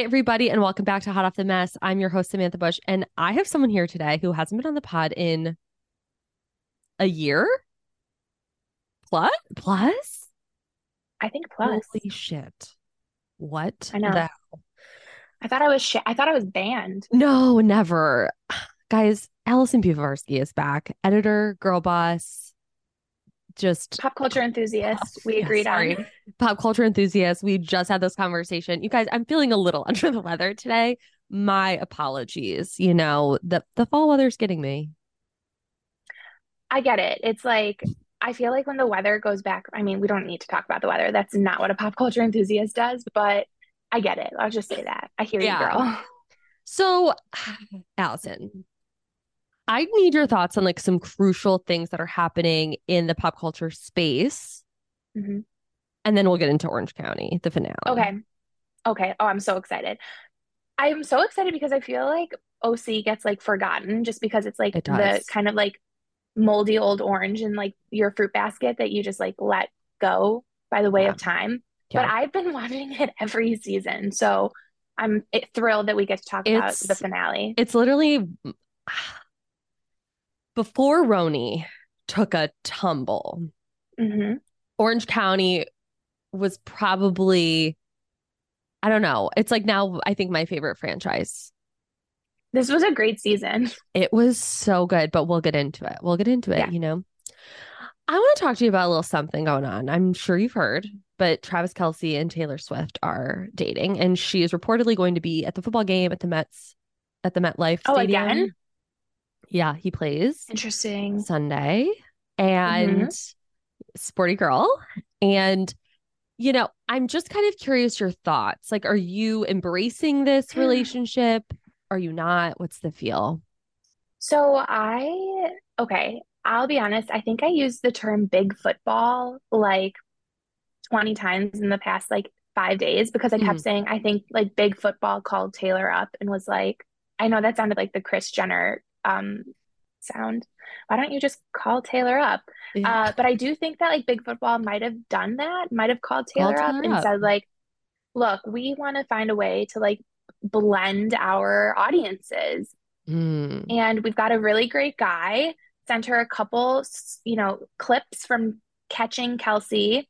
Hi, everybody, and welcome back to Hot Off the Mess. I'm your host, Samantha Bush, and I have someone here today who hasn't been on the pod in a year plus. Plus, I think plus. holy shit! What? I know. the- I thought I was sh- I thought I was banned. No, never, guys. Allison Pivovarsky is back, editor, girl boss, just Pop culture enthusiast. We Yeah, agreed sorry. on. pop culture enthusiasts. We just had this conversation. You guys, I'm feeling a little under the weather today. My apologies. You know, the the fall weather's getting me. I get it. It's like I feel like when the weather goes back, I mean, we don't need to talk about the weather. That's not what a pop culture enthusiast does, but I get it. I'll just say that. I hear Yeah. you, girl. So, Allison, I need your thoughts on like some crucial things that are happening in the pop culture space. Mhm. And then we'll get into Orange County, the finale. Okay. Okay. Oh, I'm so excited. I'm so excited because I feel like OC gets like forgotten just because it's like It the kind of like moldy old orange in like your fruit basket that you just like let go by the way Yeah. of time. Yeah. But I've been watching it every season, so I'm thrilled that we get to talk about the finale. It's literally before RHONY took a tumble. hmm Orange County was probably, I don't know. It's like now, I think my favorite franchise. This was a great season. It was so good, but we'll get into it. We'll get into it, Yeah. you know. I want to talk to you about a little something going on. I'm sure you've heard, but Travis Kelce and Taylor Swift are dating, and she is reportedly going to be at the football game at the Mets, at the MetLife Oh, Stadium. again? Yeah, he plays Interesting. Sunday and sporty girl. And, you know, I'm just kind of curious your thoughts. Like, are you embracing this relationship? Are you not? What's the feel? So I, okay, I'll be honest. I think I used the term big football like 20 times in the past like five days because I kept Mhm. saying, I think like big football called Taylor up and was like, I know that sounded like the Kris Jenner um sound. Why don't you just call Taylor up? Uh, but I do think that like big football might have done that, might have called Called Taylor up Taylor and said like, look, we want to find a way to like blend our audiences. Mm. And we've got a really great guy. Sent her a couple, you know, clips from catching Kelce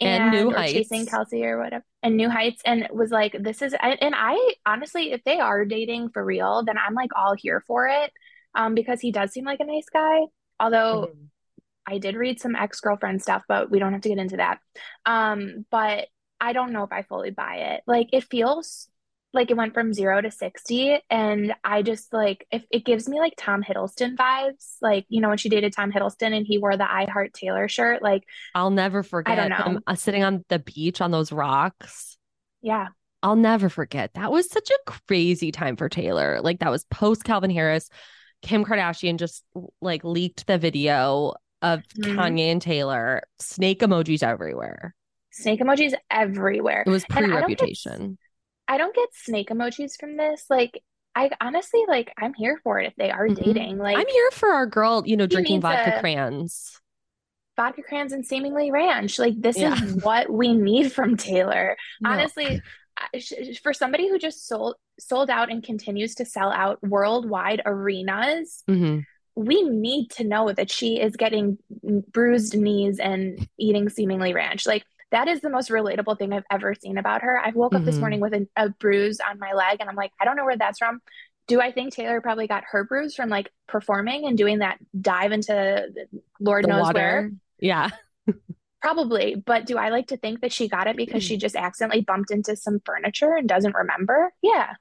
And New or chasing Heights. Kelce or whatever, and New Heights, and was like, this is, and and I honestly, if they are dating for real, then I'm like all here for it. Um, because he does seem like a nice guy. Although Mhm. I did read some ex-girlfriend stuff, but we don't have to get into that. Um, but I don't know if I fully buy it. Like it feels like it went from zero to 60, and I just like if it gives me like Tom Hiddleston vibes. Like, you know, when she dated Tom Hiddleston and he wore the I Heart Taylor shirt, like, I'll never forget I know. him uh, sitting on the beach on those rocks. yeah. I'll never forget. That was such a crazy time for Taylor. Like that was post Calvin Harris. Kim Kardashian just like leaked the video of Mhm. Kanye and Taylor. Snake emojis everywhere. Snake emojis everywhere. It was I don't get- pre-reputation. I don't get snake emojis from this. Like, I honestly like I'm here for it if they are Mhm. dating. Like I'm here for our girl, you know, drinking vodka a- crayons. vodka crayons and seemingly ranch. Like this Yeah. is what we need from Taylor. No. Honestly, I- for somebody who just sold sold out and continues to sell out worldwide arenas, Mhm. we need to know that she is getting bruised knees and eating seemingly ranch. Like that is the most relatable thing I've ever seen about her. I woke up this Mhm. morning with a, a bruise on my leg and I'm like, I don't know where that's from. Do I think Taylor probably got her bruise from like performing and doing that dive into Lord The knows water. where? Yeah. Probably, but do I like to think that she got it because she just accidentally bumped into some furniture and doesn't remember? Yeah.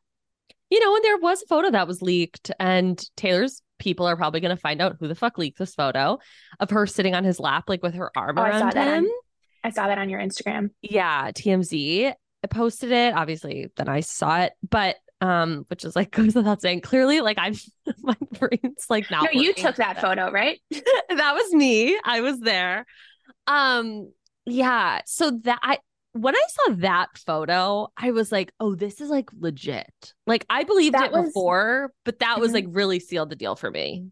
You know, and there was a photo that was leaked, and Taylor's people are probably going to find out who the fuck leaked this photo of her sitting on his lap, like with her arm Oh, I saw around that him. on I saw that on your Instagram. Yeah, TMZ posted it. Obviously, then I saw it, but um, which is like goes without saying. Clearly, like I'm my brain's like not. No, you took that photo, right? that was me. I was there. Um, yeah. So that I when I saw that photo, I was like, oh, this is like legit. Like I believed That it was- before, but that was like really sealed the deal for me.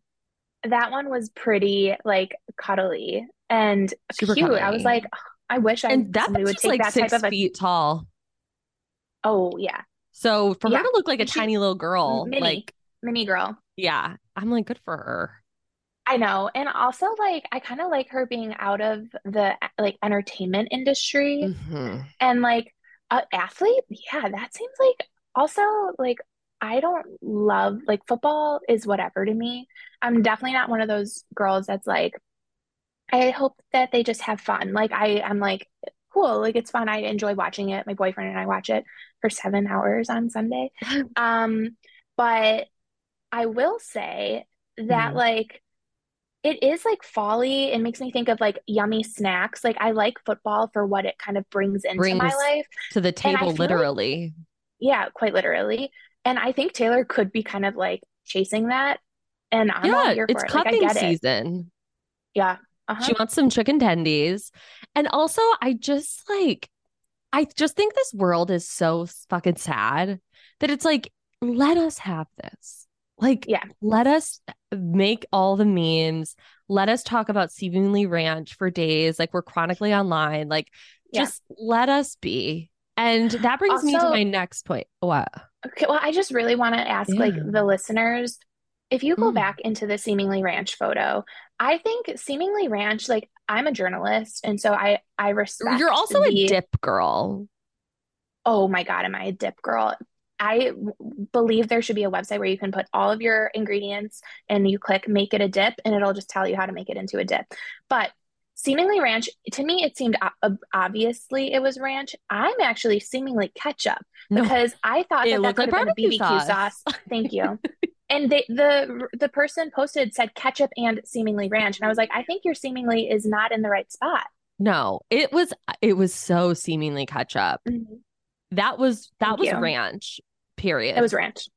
That one was pretty like cuddly and Super cute. I was like, I wish I And that would take like that six type of a feet tall. Oh yeah. So for Yeah. her to look like a she- tiny little girl, Mini. like Mini girl. yeah, I'm like good for her. I know. And also like I kind of like her being out of the like entertainment industry Mhm. and like a athlete. Yeah, that seems like also like I don't love like football is whatever to me. I'm definitely not one of those girls that's like I hope that they just have fun. Like I I'm like cool, like it's fun. I enjoy watching it. My boyfriend and I watch it for 7 hours on Sunday. Um, but I will say that Mhm. like it is like folly. It makes me think of like yummy snacks. Like I like football for what it kind of brings into my life. To the table, feel like- literally. Yeah, quite literally. And I think Taylor could be kind of like chasing that. And I'm yeah, here it's for it. Like I cupping it. season. Yeah. Uh-huh. She wants some chicken tendies. And also, I just like, I just think this world is so fucking sad that it's like, let us have this. Like, Yeah. let us make all the memes. Let us talk about Seemingly Ranch for days. Like, we're chronically online. Like, Yeah. just let us be. And that brings me to my next point. What? Okay, well, I just really want to ask like the listeners, if you go Mm. back into the Seemingly Ranch photo, I think Seemingly Ranch, like I'm a journalist, and so I I respect You're also a dip girl. Oh my God, am I a dip girl? I believe there should be a website where you can put all of your ingredients and you click make it a dip and it'll just tell you how to make it into a dip. But seemingly ranch, to me, it seemed obviously it was ranch. I'm actually seemingly ketchup No, because I thought that that could like have been BBQ sauce. sauce. Thank you. And they, the the person posted said ketchup and seemingly ranch, and I was like, I think your seemingly is not in the right spot. no, it was it was so seemingly ketchup. Mm-hmm. That was that Thank was you. ranch. Period. It was ranch.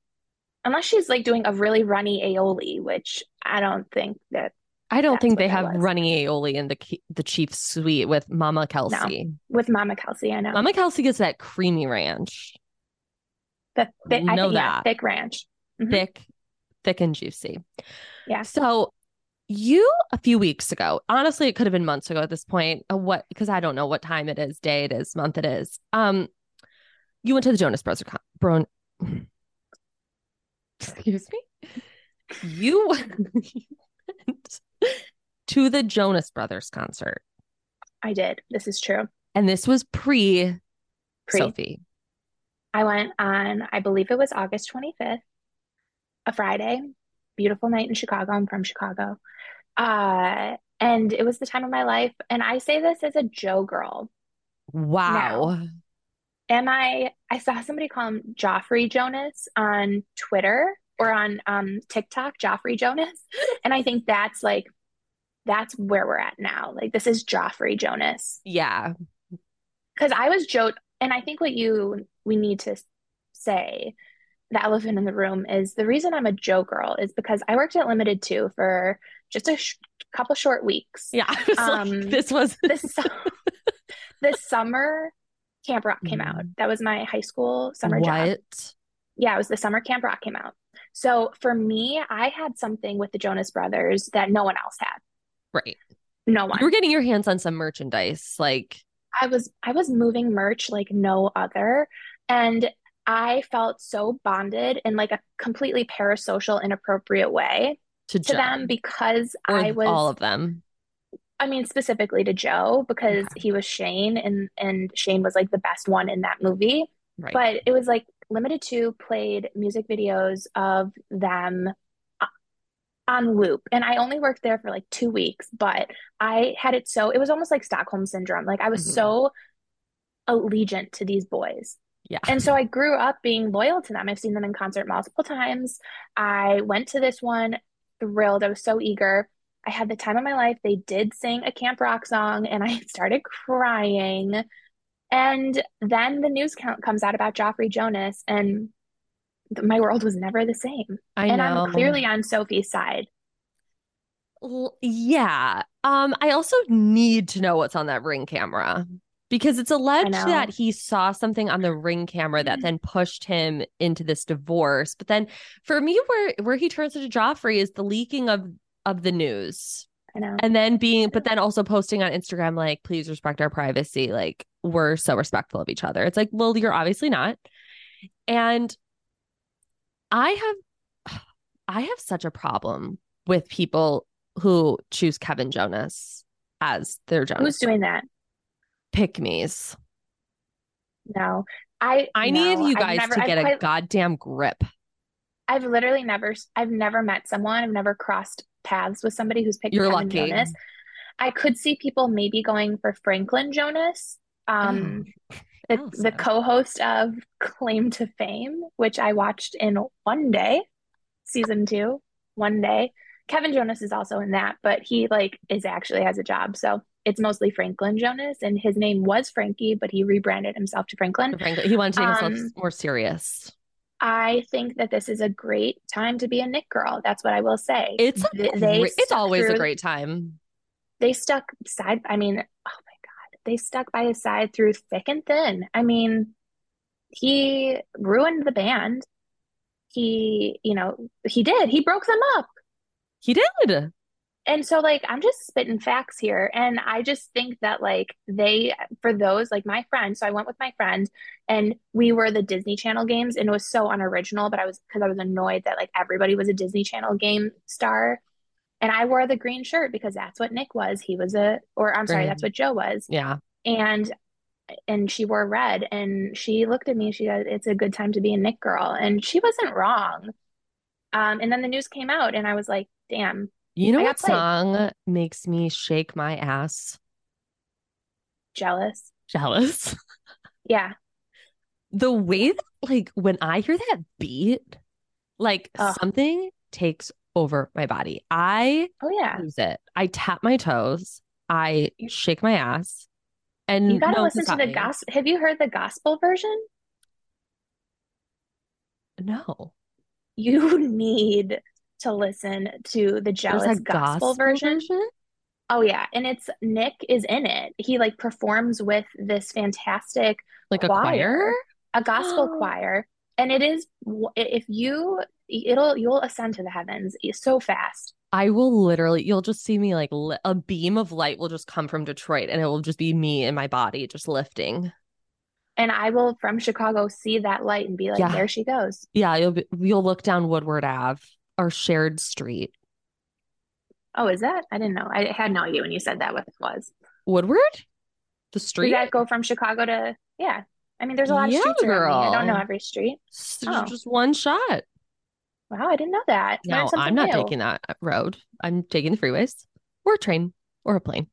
Unless she's like doing a really runny aioli, which I don't think that I don't think they have runny aioli in the the Chiefs suite with Mama Kelce. with Mama Kelce, I know. Mama Kelce gets that creamy ranch, the thick, I know think, yeah, that. thick ranch. Mhm. thick, thick and juicy. Yeah. So you a few weeks ago, honestly, it could have been months ago at this point. uh, What because I don't know what time it is, day it is, month it is. Um, you went to the Jonas Brothers con- bro. Excuse me. You went to the Jonas Brothers concert, I did. This is true. and this was pre. Sophie. I went on, I believe it was August 25th, a Friday. Beautiful night in Chicago. I'm from Chicago. Uh, and it was the time of my life. And I say this as a Joe girl. Wow. Am I? I saw somebody call him Joffrey Jonas on Twitter or on um, TikTok, Joffrey Jonas. And I think that's like, that's where we're at now. Like, this is Joffrey Jonas. Yeah. Because I was Joe, and I think what you we need to say, the elephant in the room is the reason I'm a Joe girl is because I worked at Limited Too for just a sh couple short weeks. Yeah. Was Um, like, this was This this summer, Camp Rock came out. Mm. That was my high school summer job. what? Yeah, it was the summer Camp Rock came out. So for me, I had something with the Jonas Brothers that no one else had. Right. No one. You were getting your hands on some merchandise, like I was I was moving merch like no other and I felt so bonded in like a completely parasocial inappropriate way to, to them because or I was all of them. I mean specifically to Joe because Okay. he was Shane and and Shane was like the best one in that movie Right. but it was like Limited Too played music videos of them uh, on loop and I only worked there for like 2 weeks but I had it so it was almost like Stockholm syndrome like I was Mhm. so allegiant to these boys yeah. and so I grew up being loyal to them I've seen them in concert multiple times I went to this one thrilled I was so eager I had the time of my life they did sing a Camp Rock song and I started crying and then the news count comes out about Joffrey Jonas, and my world was never the same. I and know. I'm clearly on Sophie's side. L- yeah. Um, I also need to know what's on that ring camera because it's alleged that he saw something on the ring camera that then pushed him into this divorce. But then for me, where where he turns into Joffrey is the leaking of of the news. I know. And then being, but then also posting on Instagram, like, please respect our privacy. Like, we're so respectful of each other. It's like, well, you're obviously not. And I have I have such a problem with people who choose Kevin Jonas as their Jonas. Who's doing that? Pick me's. No. I I no, need you guys never- to get a goddamn grip. I've literally never I've never met someone, I've never crossed paths with somebody who's picked You're Kevin lucky. Jonas. I could see people maybe going for Franklin Jonas, um, the, the co-host of Claim to Fame, which I watched in one day, season two, one day. Kevin Jonas is also in that, but he like is actually has a job, so it's mostly Franklin Jonas, and his name was Frankie, but he rebranded himself to Franklin. Frankly, he wanted to take himself Um, more serious. I think that this is a great time to be a Nick girl. That's what I will say. It's a Th- they great, it's always a great time. They stuck side. I mean, oh my God, they stuck by his side through thick and thin. I mean, he ruined the band. He, you know, he did. He broke them up. He did. And so, like, I'm just spitting facts here. And I just think that, like, they, for those, like my friend, so I went with my friend and we were the Disney Channel games and it was so unoriginal, but I was, because I was annoyed that, like, everybody was a Disney Channel game star. And I wore the green shirt because that's what Nick was. He was a, or I'm sorry, that's what Joe was. Yeah. And, and she wore red and she looked at me, and she said, it's a good time to be a Nick girl. And she wasn't wrong. Um, and then the news came out and I was like, damn, You know what played. song makes me shake my ass? jealous. Jealous. Yeah. The way that, like, when I hear that beat, like Ugh. something takes over my body. I Oh yeah. lose it. I tap my toes. I shake my ass. And You gotta no listen to the gospel. Have you heard the gospel version? No. You need to listen to the Jealous a gospel, version. Oh yeah, and it's Nick is in it. He like performs with this fantastic Like a choir, choir? a gospel choir, and it is if you it'll you'll ascend to the heavens so fast. I will literally, you'll just see me like a beam of light will just come from Detroit and it will just be me and my body just lifting. And I will from Chicago see that light and be like, Yeah. there she goes. Yeah, you'll be, you'll look down Woodward Ave, our shared street. Oh, is that? I didn't know. I had no idea when you said that what it was. Woodward? The street? that go from Chicago to, yeah. I mean, there's a lot of Yeah, streets around me. I don't know every street. Oh. Just one shot. Wow, I didn't know that. No, I'm not new. taking that road. I'm taking the freeways or a train or a plane.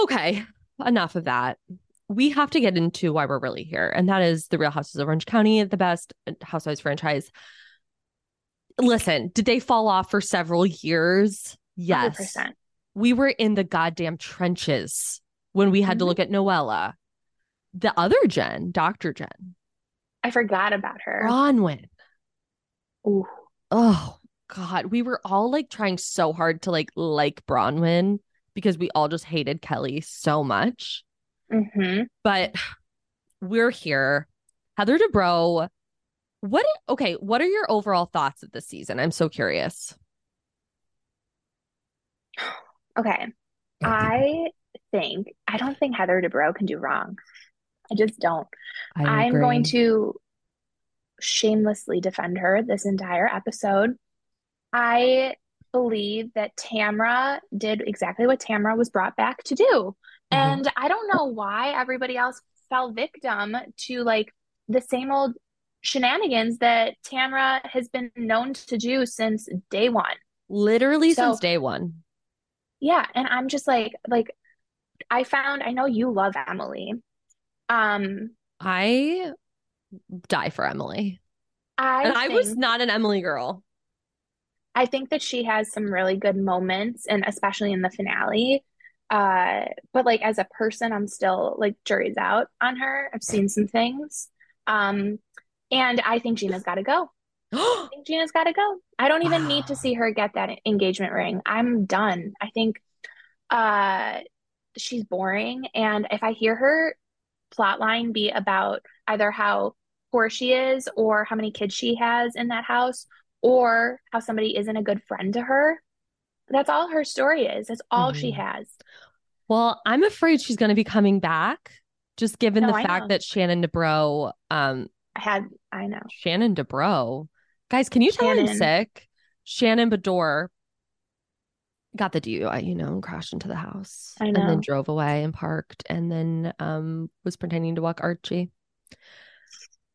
Okay, enough of that. We have to get into why we're really here, and that is the Real Houses of Orange County, the best uh, Housewives franchise. Listen, did they fall off for several years? Yes. 100%. We were in the goddamn trenches when we had to Mhm. look at Noella. The other Jen, Dr. Jen, I forgot about her. Braunwyn. Ooh. Oh God, we were all like trying so hard to like like Braunwyn because we all just hated Kelly so much. hmm But we're here. Heather Dubrow, what okay, what are your overall thoughts of this season? I'm so curious. Okay. I think, I don't think Heather Dubrow can do wrong. I just don't. I I'm going to shamelessly defend her this entire episode. I believe that Tamra did exactly what Tamra was brought back to do. Mhm. And I don't know why everybody else fell victim to like the same old shenanigans that Tamra has been known to do since day one. Literally So- since day one. Yeah, and I'm just like like I found I know you love Emily. Um I die for Emily. I and I was not an Emily girl. I think that she has some really good moments and especially in the finale. Uh but like as a person I'm still like jury's out on her. I've seen some things. Um and I think Gina's got to go. I think Gina's got to go. I don't even need to see her get that engagement ring. I'm done. I think uh she's boring and if I hear her plotline be about either how poor she is or how many kids she has in that house or how somebody isn't a good friend to her, that's all her story is. That's all she Mhm. has. Well, I'm afraid she's going to be coming back, just given No, the I fact know. that Shannon DeBro um I had I know. Shannon Dubrow. Guys, can you tell I'm sick? Shannon Beador got the DUI, you know, and crashed into the house. I And then drove away and parked and then um was pretending to walk Archie.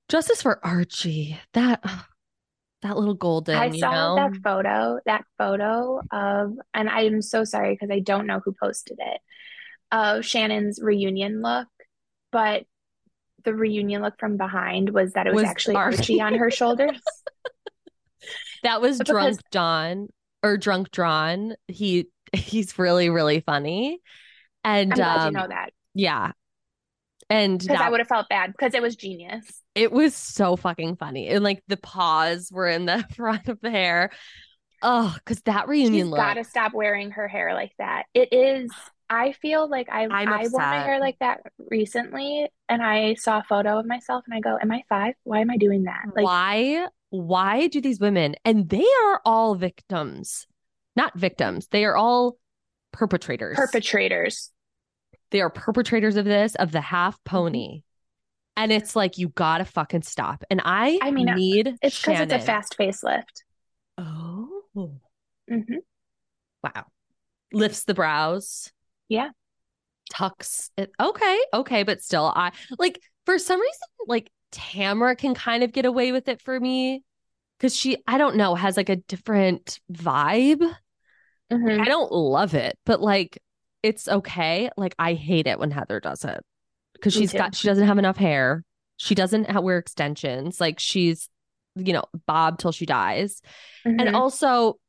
Justice for Archie. That that little golden, I saw know. that photo, that photo of, and I'm so sorry because I don't know who posted it, of Shannon's reunion look, but the reunion look from behind was that it was, Was actually Archie. Archie on her shoulders. That was Because- drunk Don or drunk Drawn. He he's really, really funny. And glad you um, know that yeah. And because I would have felt bad because it was genius. it was so fucking funny. And like the paws were in the front of the hair. Oh, because that reunion She's look. got to stop wearing her hair like that. It is. I feel like I I'm I wore my hair like that recently, and I saw a photo of myself, and I go, "Am I five? Why am I doing that?" Like, why why do these women and they are all victims. Not victims. They are all perpetrators. perpetrators. they are perpetrators of this, of the half Mm-hmm. pony. And it's like you gotta fucking stop. And I, I mean, need It's because it's a fast facelift. Oh hmm wow. Lifts the brows. Yeah. Tucks it. Okay, okay, but still, I like for some reason, like Tamara can kind of get away with it for me. Cause she, I don't know, has like a different vibe. hmm I don't love it, but like it's okay. Like I hate it when Heather does it because she's got she doesn't have enough hair. She doesn't wear extensions. Like she's you know bob till she dies. And Mhm. also,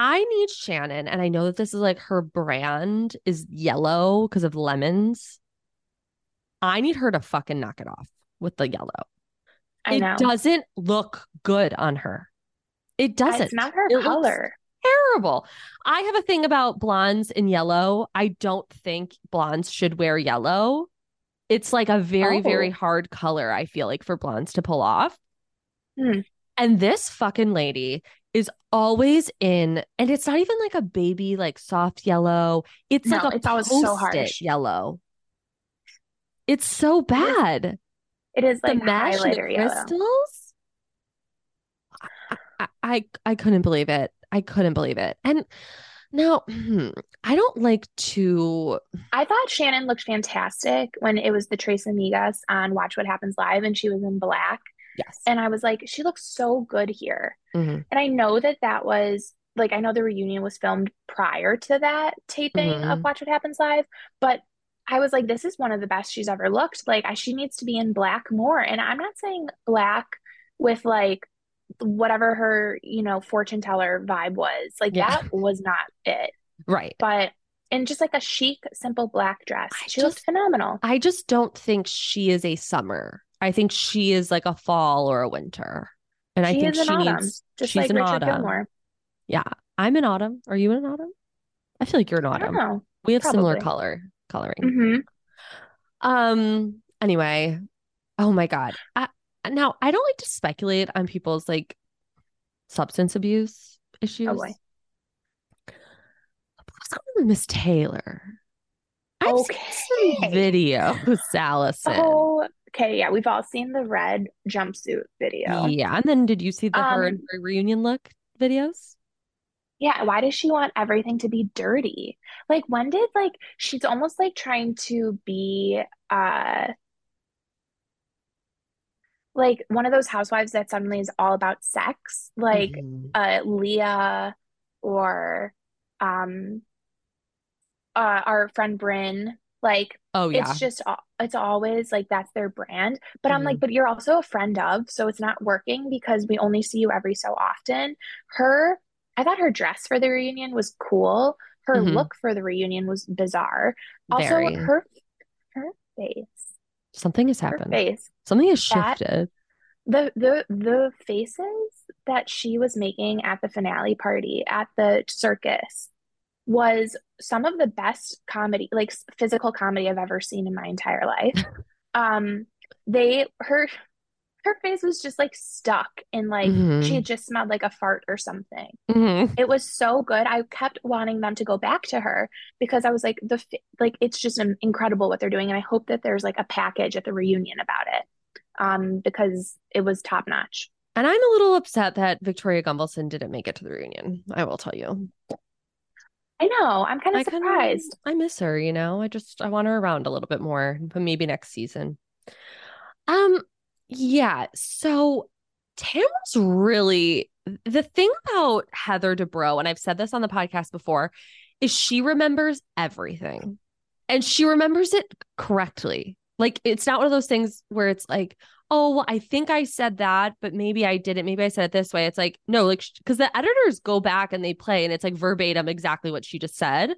I need Shannon, and I know that this is like her brand is yellow because of lemons. I need her to fucking knock it off with the yellow. I it know. doesn't look good on her. It doesn't. It's not her It color. terrible. I have a thing about blondes in yellow. I don't think blondes should wear yellow. It's like a very, very Oh. hard color, I feel like, for blondes to pull off. Hmm. And this fucking lady is always in, and it's not even like a baby, like soft yellow. It's like a it's always so harsh. yellow. It's so bad. It is like the mesh and the crystals. I, I I couldn't believe it. I couldn't believe it. And now hmm, I don't like to. I thought Shannon looked fantastic when it was the Tres Amigas on Watch What Happens Live and she was in black. Yes. And I was like, she looks so good here. Mhm. And I know that that was like, I know the reunion was filmed prior to that taping of Mhm. Watch What Happens Live, but I was like, this is one of the best she's ever looked. Like, I, she needs to be in black more. And I'm not saying black with like whatever her, you know, fortune teller vibe was. Like, Yeah. that was not it. Right. But in just like a chic, simple black dress, I she looked just- phenomenal. I just don't think she is a summer. I think she is like a fall or a winter. And I think she autumn, needs. just she's like an Richard autumn. Gilmore. Yeah. I'm an autumn. Are you an autumn? I feel like you're an I don't autumn. know. We have similar color coloring. hmm Um. Anyway, oh my god. I, now I don't like to speculate on people's like substance abuse issues. Oh boy. What's going on with Miss Taylor? I've seen some Okay. videos, Allison. Oh, okay. Yeah, we've all seen the red jumpsuit video. Yeah, and then did you see the her Um, and her reunion look videos? Yeah, why does she want everything to be dirty? Like when did like she's almost like trying to be uh like one of those housewives that suddenly is all about sex, like Mhm. uh Leah or um uh our friend Brynn. Like oh yeah, it's just it's always like that's their brand. But I'm Mhm. like, but you're also a friend of, so it's not working because we only see you every so often. Her, I thought her dress for the reunion was cool. Her Mhm. look for the reunion was bizarre. Also, very. her her face, Something has her happened. face, Something has That- shifted. the the the faces that she was making at the finale party at the circus was some of the best comedy, like physical comedy I've ever seen in my entire life. Um, they her her face was just like stuck in like Mhm. she had just smelled like a fart or something. Mhm. It was so good. I kept wanting them to go back to her because I was like the like it's just incredible what they're doing, and I hope that there's like a package at the reunion about it. um, because it was top notch. And I'm a little upset that Victoria Gunvalson didn't make it to the reunion. I will tell you. I know. I'm kind of I kinda- surprised. I miss her, you know. I just I want her around a little bit more, but maybe next season. Um, yeah. So Tamara's really the thing about Heather Dubrow, and I've said this on the podcast before, is she remembers everything. And she remembers it correctly. Like it's not one of those things where it's like, oh, well, I think I said that, but maybe I didn't. Maybe I said it this way. It's like, no, like, because the editors go back and they play and it's like verbatim exactly what she just said.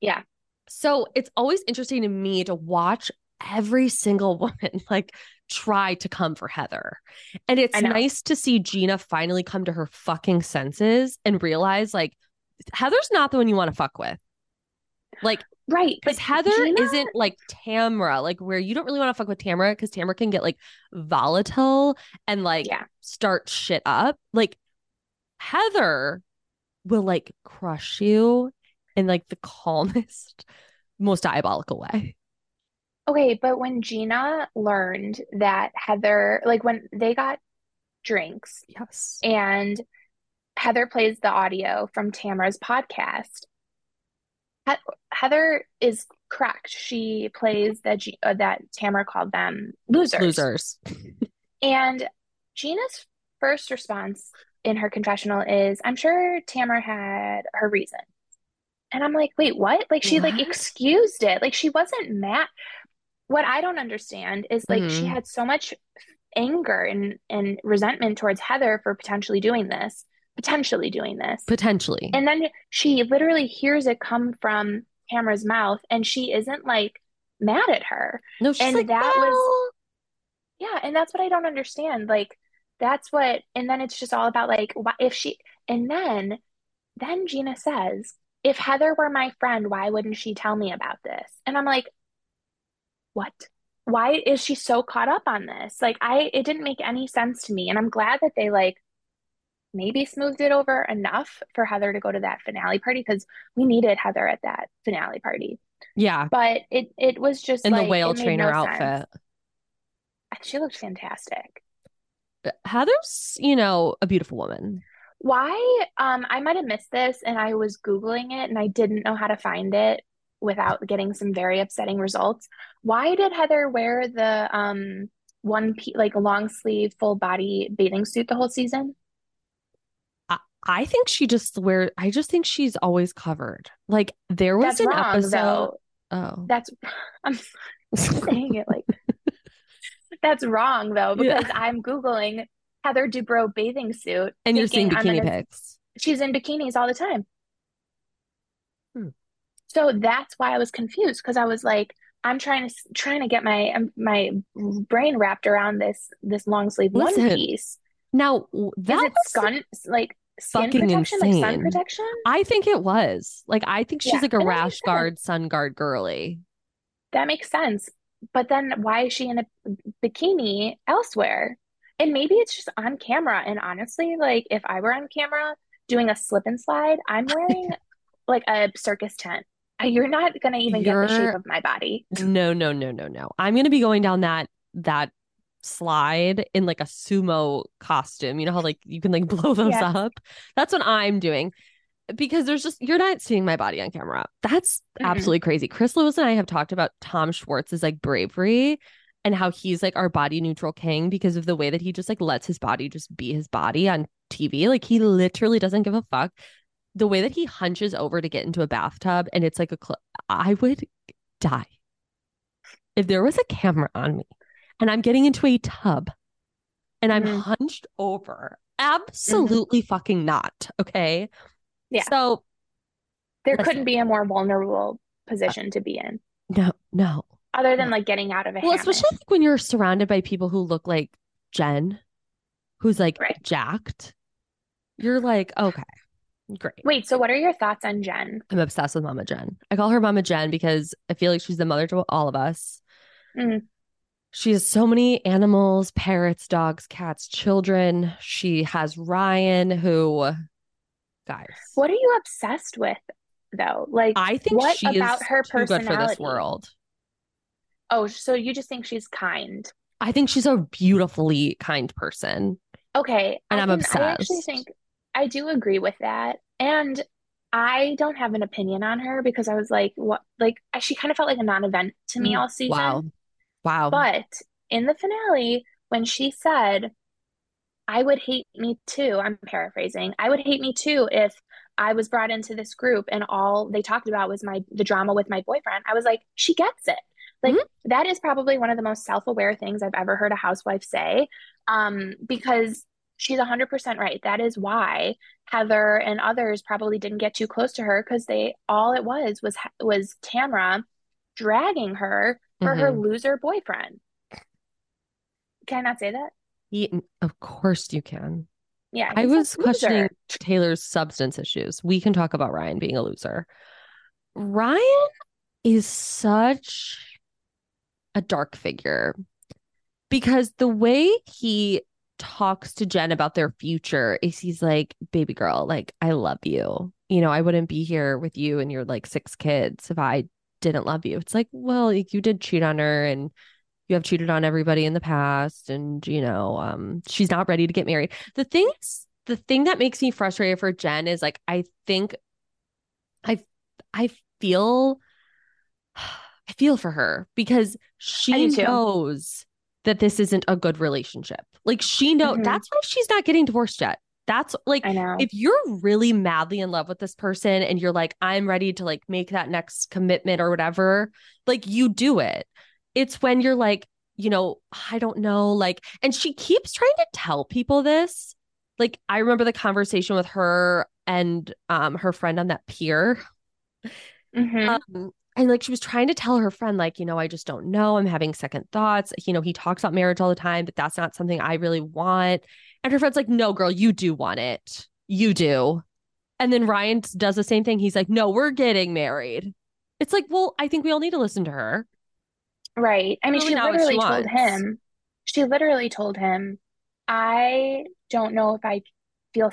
Yeah. So it's always interesting to me to watch every single woman like try to come for Heather. And it's nice to see Gina finally come to her fucking senses and realize like Heather's not the one you want to fuck with. Like, Right. But because Heather Gina- isn't like Tamra, like where you don't really want to fuck with Tamra because Tamra can get like volatile and like Yeah. start shit up. Like Heather will like crush you in like the calmest, most diabolical way. Okay, but when Gina learned that Heather, like when they got drinks Yes. and Heather plays the audio from Tamara's podcast, Heather is correct. She plays that G- uh, that Tamara called them losers. Losers. And Gina's first response in her confessional is, I'm sure Tamara had her reason. And I'm like, wait, what? Like she like excused it. Like she wasn't mad. What I don't understand is like she Mhm. had so much anger and and resentment towards Heather for potentially doing this, potentially doing this. Potentially. And then she literally hears it come from Tamara's mouth and she isn't like mad at her. no, she's and like, that was- Yeah, and that's what I don't understand. Like that's what and then it's just all about like why if she and then then Gina says, if Heather were my friend, why wouldn't she tell me about this? And I'm like, what? Why is she so caught up on this? Like I it didn't make any sense to me. And I'm glad that they like maybe smoothed it over enough for Heather to go to that finale party because we needed Heather at that finale party. yeah, But it it was just in the whale trainer no sense. outfit. She looked fantastic. Heather's, you know, a beautiful woman. Why? Um, I might have missed this and I was Googling it and I didn't know how to find it without getting some very upsetting results. Why did Heather wear the um one pe like long sleeve full body bathing suit the whole season? I think she just wear. I just think she's always covered. Like there was That's an wrong episode. though. Oh, That's I'm saying it like that's wrong though Yeah. because I'm Googling Heather Dubrow bathing suit and you're seeing bikini gonna- pics. she's in bikinis all the time. Hmm. So that's why I was confused because I was like, I'm trying to trying to get my um, my brain wrapped around this this long sleeve one piece. Now w- Is that it was, skin like skin fucking protection, like sun protection? I think it was like I think she's Yeah, like a rash guard, sun guard girly. That makes sense. But then why is she in a bikini elsewhere? And maybe it's just on camera. And honestly, like if I were on camera doing a slip and slide, I'm wearing like a circus tent. You're not gonna even get the shape of my body. No, no, no, no, no. I'm gonna be going down that that slide in like a sumo costume. You know how like you can like blow those Yes. up? That's what I'm doing. Because there's just you're not seeing my body on camera. That's Mm-mm. absolutely crazy. Chris Lewis and I have talked about Tom Schwartz's like bravery and how he's like our body neutral king because of the way that he just like lets his body just be his body on TV. Like he literally doesn't give a fuck. The way that he hunches over to get into a bathtub and it's like a cl- I would die if there was a camera on me and I'm getting into a tub and I'm Mhm. hunched over. Absolutely fucking not. Okay. Yeah. So There Listen. couldn't be a more vulnerable position to be in, no, no. other than like getting out of a Well, hammock. especially like when you're surrounded by people who look like Jen, who's like Right. jacked. You're like, okay, great. Wait, so what are your thoughts on Jen? I'm obsessed with Mama Jen. I call her Mama Jen because I feel like she's the mother to all of us. Mm. She has so many animals, parrots, dogs, cats, children. She has Ryan, who, guys, What are you obsessed with, though? Like, I think what she about is her too good for this personality? world. oh, so you just think she's kind? I think she's a beautifully kind person. Okay. And I I'm can, obsessed. I actually think I do agree with that. And I don't have an opinion on her because I was like, what, like, she kind of felt like a non-event to me Mm, all season. Wow. Wow. But in the finale, when she said, I would hate me too, I'm paraphrasing, I would hate me too if I was brought into this group and all they talked about was my the drama with my boyfriend. I was like, she gets it. Like Mhm. that is probably one of the most self-aware things I've ever heard a housewife say. Um, because she's 100% right. That is why Heather and others probably didn't get too close to her because they all it was was was Tamra dragging her for her Mhm. loser boyfriend. Can I not say that? Ye- Of course you can. Yeah, I was questioning. Taylor's substance issues. We can talk about Ryan being a loser. Ryan is such a dark figure because the way he talks to Jen about their future is he's like, baby girl, like, I love you. You know, I wouldn't be here with you and your like six kids if I didn't love you. It's like, well, like, you did cheat on her and you have cheated on everybody in the past and you know um she's not ready to get married the things the thing that makes me frustrated for jen is like i think i i feel i feel for her because she knows that this isn't a good relationship like she know Mhm. that's why she's not getting divorced yet that's like if you're really madly in love with this person and you're like i'm ready to like make that next commitment or whatever like you do it it's when you're like you know i don't know like and she keeps trying to tell people this like i remember the conversation with her and um her friend on that pier Mhm. um, and like she was trying to tell her friend, like, you know, I just don't know. I'm having second thoughts. You know, he talks about marriage all the time, but that's not something I really want. And her friend's like, no, girl, you do want it. You do. And then Ryan does the same thing. He's like, no, we're getting married. It's like, well, I think we all need to listen to her. Right. I mean, Really she what she literally told him, she literally told him, I don't know if I feel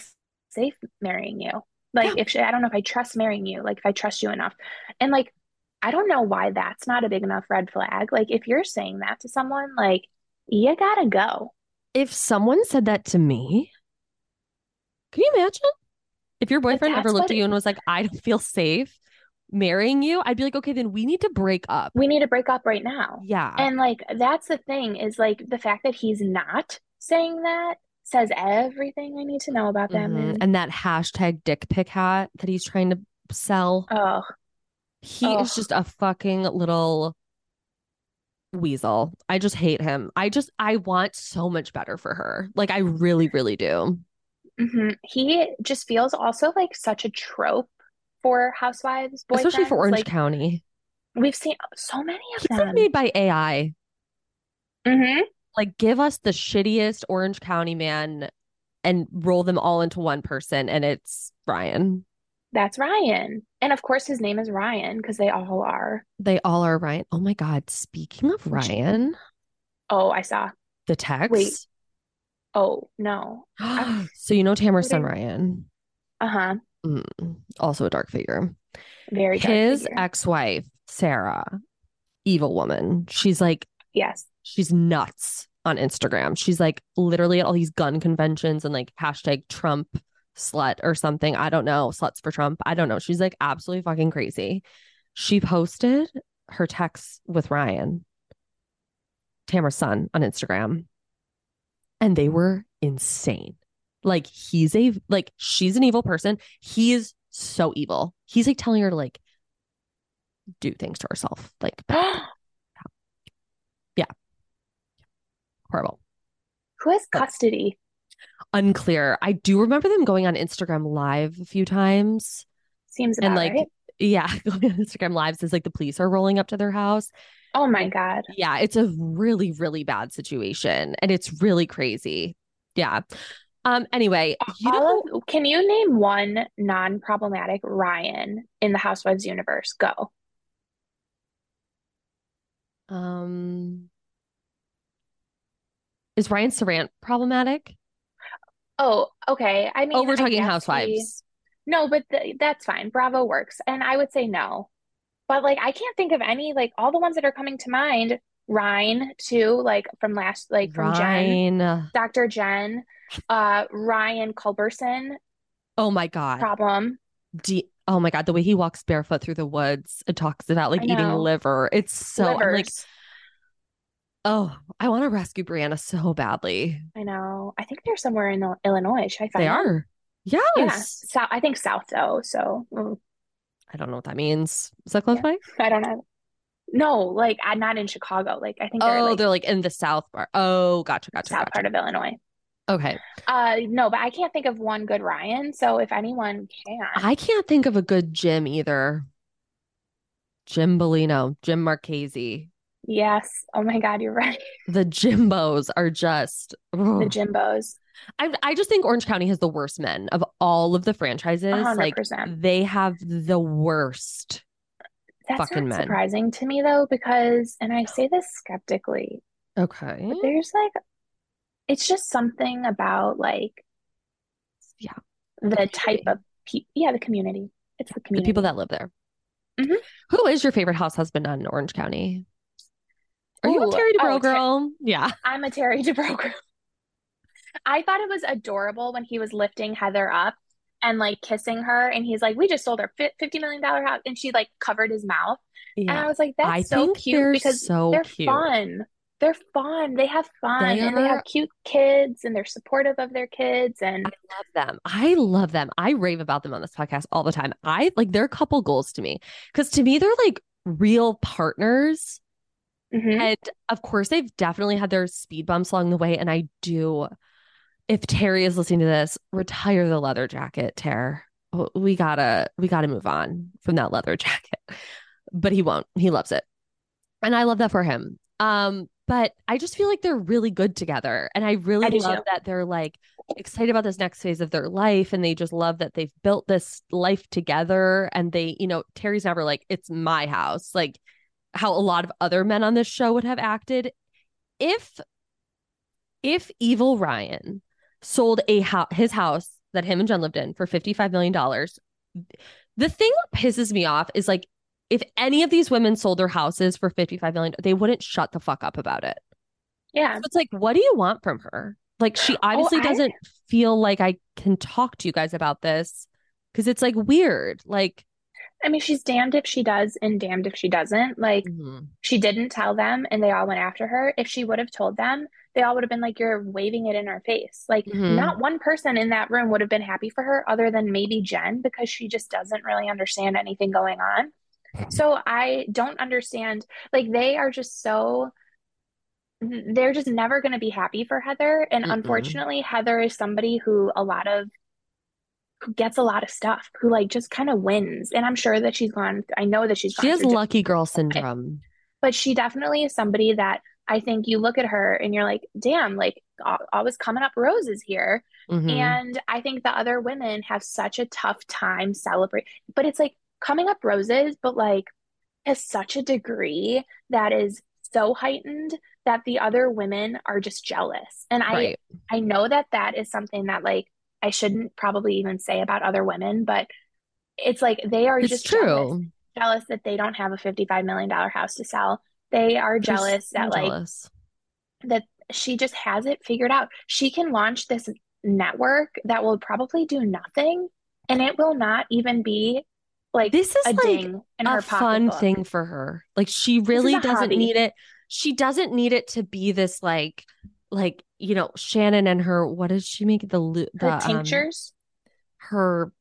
safe marrying you. Like, Yeah. if she, I don't know if I trust marrying you, like, if I trust you enough. And, like, I don't know why that's not a big enough red flag. Like, if you're saying that to someone, like, you gotta go. If someone said that to me, can you imagine? If your boyfriend ever looked at you and was like, I don't feel safe marrying you, I'd be like, okay, then we need to break up. We need to break up right now. Yeah. And, like, that's the thing is, like, the fact that he's not saying that says everything I need to know about that Mhm. man. And that hashtag dick pic hat that he's trying to sell. Oh, He is just a fucking little weasel. I just hate him. I just I want so much better for her. Like I really, really do. hmm He just feels also like such a trope for housewives, Especially for. Orange Like County. we've seen so many of He's like them. made by AI. hmm Like give us the shittiest Orange County man and roll them all into one person and it's Ryan. That's Ryan. And of course his name is Ryan because they all are. They all are Ryan. Oh my God. Speaking of Ryan, Oh, I saw. the text. Wait. Oh, no. so you know Tamara's son Ryan. Uh-huh. Mm, also a dark figure. Very dark His figure. ex-wife, Sarah, evil woman. She's like, Yes. she's nuts on Instagram. She's like literally at all these gun conventions and like hashtag Trump slut or something. I don't know. Sluts for Trump. I don't know. She's like absolutely fucking crazy. She posted her texts with Ryan, Tamara's son, on Instagram. And they were insane. Like he's a like she's an evil person. He is so evil. He's like telling her to like do things to herself. Like yeah, horrible. Who has custody? Unclear. I do remember them going on Instagram live a few times. Seems and like right. yeah, going on Instagram lives is like the police are rolling up to their house. Oh my God. Yeah, it's a really, really bad situation. And it's really crazy. Yeah. Um, anyway, you know of, can you name one non-problematic Ryan in the Housewives universe? Go. um is Ryan Serhant problematic? Oh, okay. I mean, oh, we're talking housewives. No, but th that's fine. Bravo works. And I would say no. But like I can't think of any like all the ones that are coming to mind Ryan too, like from last, like from Jen, Dr. Jen, uh, Ryan Culberson Oh my God. problem. D- oh my God. The way he walks barefoot through the woods and talks about like eating liver. It's so, I'm like, Livers. Oh, I want to rescue Brianna so badly. I know. I think they're somewhere in Illinois. Should I find They them? are. Yeah. Yes. South, I think South though. So mm, I don't know what that means. Is that close Yeah. by? I don't know. No, like I'm not in Chicago. Like I think they're Oh, like they're like in the south part. Oh, gotcha, gotcha, south gotcha. part of Illinois. Okay. Uh, no, but I can't think of one good Ryan. So if anyone can, I can't think of a good Jim either. Jim Bellino, Jim Marchese. Yes. Oh my God, you're right. The Jimbos are just. The. Jimbos, I I just think Orange County has the worst men of all of the franchises. a hundred Like they have the worst. That's fucking not men. surprising to me though, because, and I say this skeptically, Okay. but there's like, it's just something about like Yeah. the type of people. Yeah, the community. It's the The people that live there. Mhm. Who is your favorite house husband on Orange County? Are you a Terry Dubrow oh, Ter- girl? Yeah. I'm a Terry Dubrow girl. I thought it was adorable when he was lifting Heather up and like kissing her, and he's like, "We just sold our fifty million dollar house," and she like covered his mouth, and I was like, "That's I so cute because so they're cute. fun. They're fun. They have fun, They and they have cute kids, and they're supportive of their kids, and I love them. I love them. I rave about them on this podcast all the time. I like they're couple goals to me because to me they're like real partners. Mhm. And of course, they've definitely had their speed bumps along the way. And I do, if Terry is listening to this, retire the leather jacket, Ter. Oh, We gotta, we gotta move on from that leather jacket. But he won't. He loves it. And I love that for him. Um, but I just feel like they're really good together. And I really I love too. that they're like excited about this next phase of their life. And they just love that they've built this life together. And they, you know, Terry's never like, it's my house. Like how a lot of other men on this show would have acted. If if evil Ryan sold a house his house that him and Jen lived in for $55 million, the thing that pisses me off is like if any of these women sold their houses for 55 million, they wouldn't shut the fuck up about it. yeah, So it's like, what do you want from her? Like, she oh, obviously I- doesn't feel like I can talk to you guys about this because it's like weird. Like, I mean, she's damned if she does and damned if she doesn't. Like, mhm. she didn't tell them, and they all went after her. If she would have told them, they all would have been like, "You're waving it in our face." Like, Mhm. not one person in that room would have been happy for her, other than maybe Jen, because she just doesn't really understand anything going on. So I don't understand. Like, they are just so. They're just never going to be happy for Heather. And Mm-mm. unfortunately, Heather is somebody who a lot of who gets a lot of stuff, who like just kind of wins. And I'm sure that she's gone, I know that she's she has lucky girl syndrome. but she definitely is somebody that I think you look at her and you're like, damn, like al- always coming up roses here. Mhm. And I think the other women have such a tough time celebrate, but it's like coming up roses, but like to such a degree that is so heightened that the other women are just jealous. And I right. I know that that is something that like I shouldn't probably even say about other women, but it's like they are It's just jealous, true. jealous that they don't have a $55 million house to sell. They are jealous so that like jealous. that she just has it figured out. She can launch this network that will probably do nothing and it will not even be like This is a like a fun thing for her. Like she really doesn't hobby. need it. She doesn't need it to be this like like you know Shannon and her what does she make the lu- Her the um, tinctures. her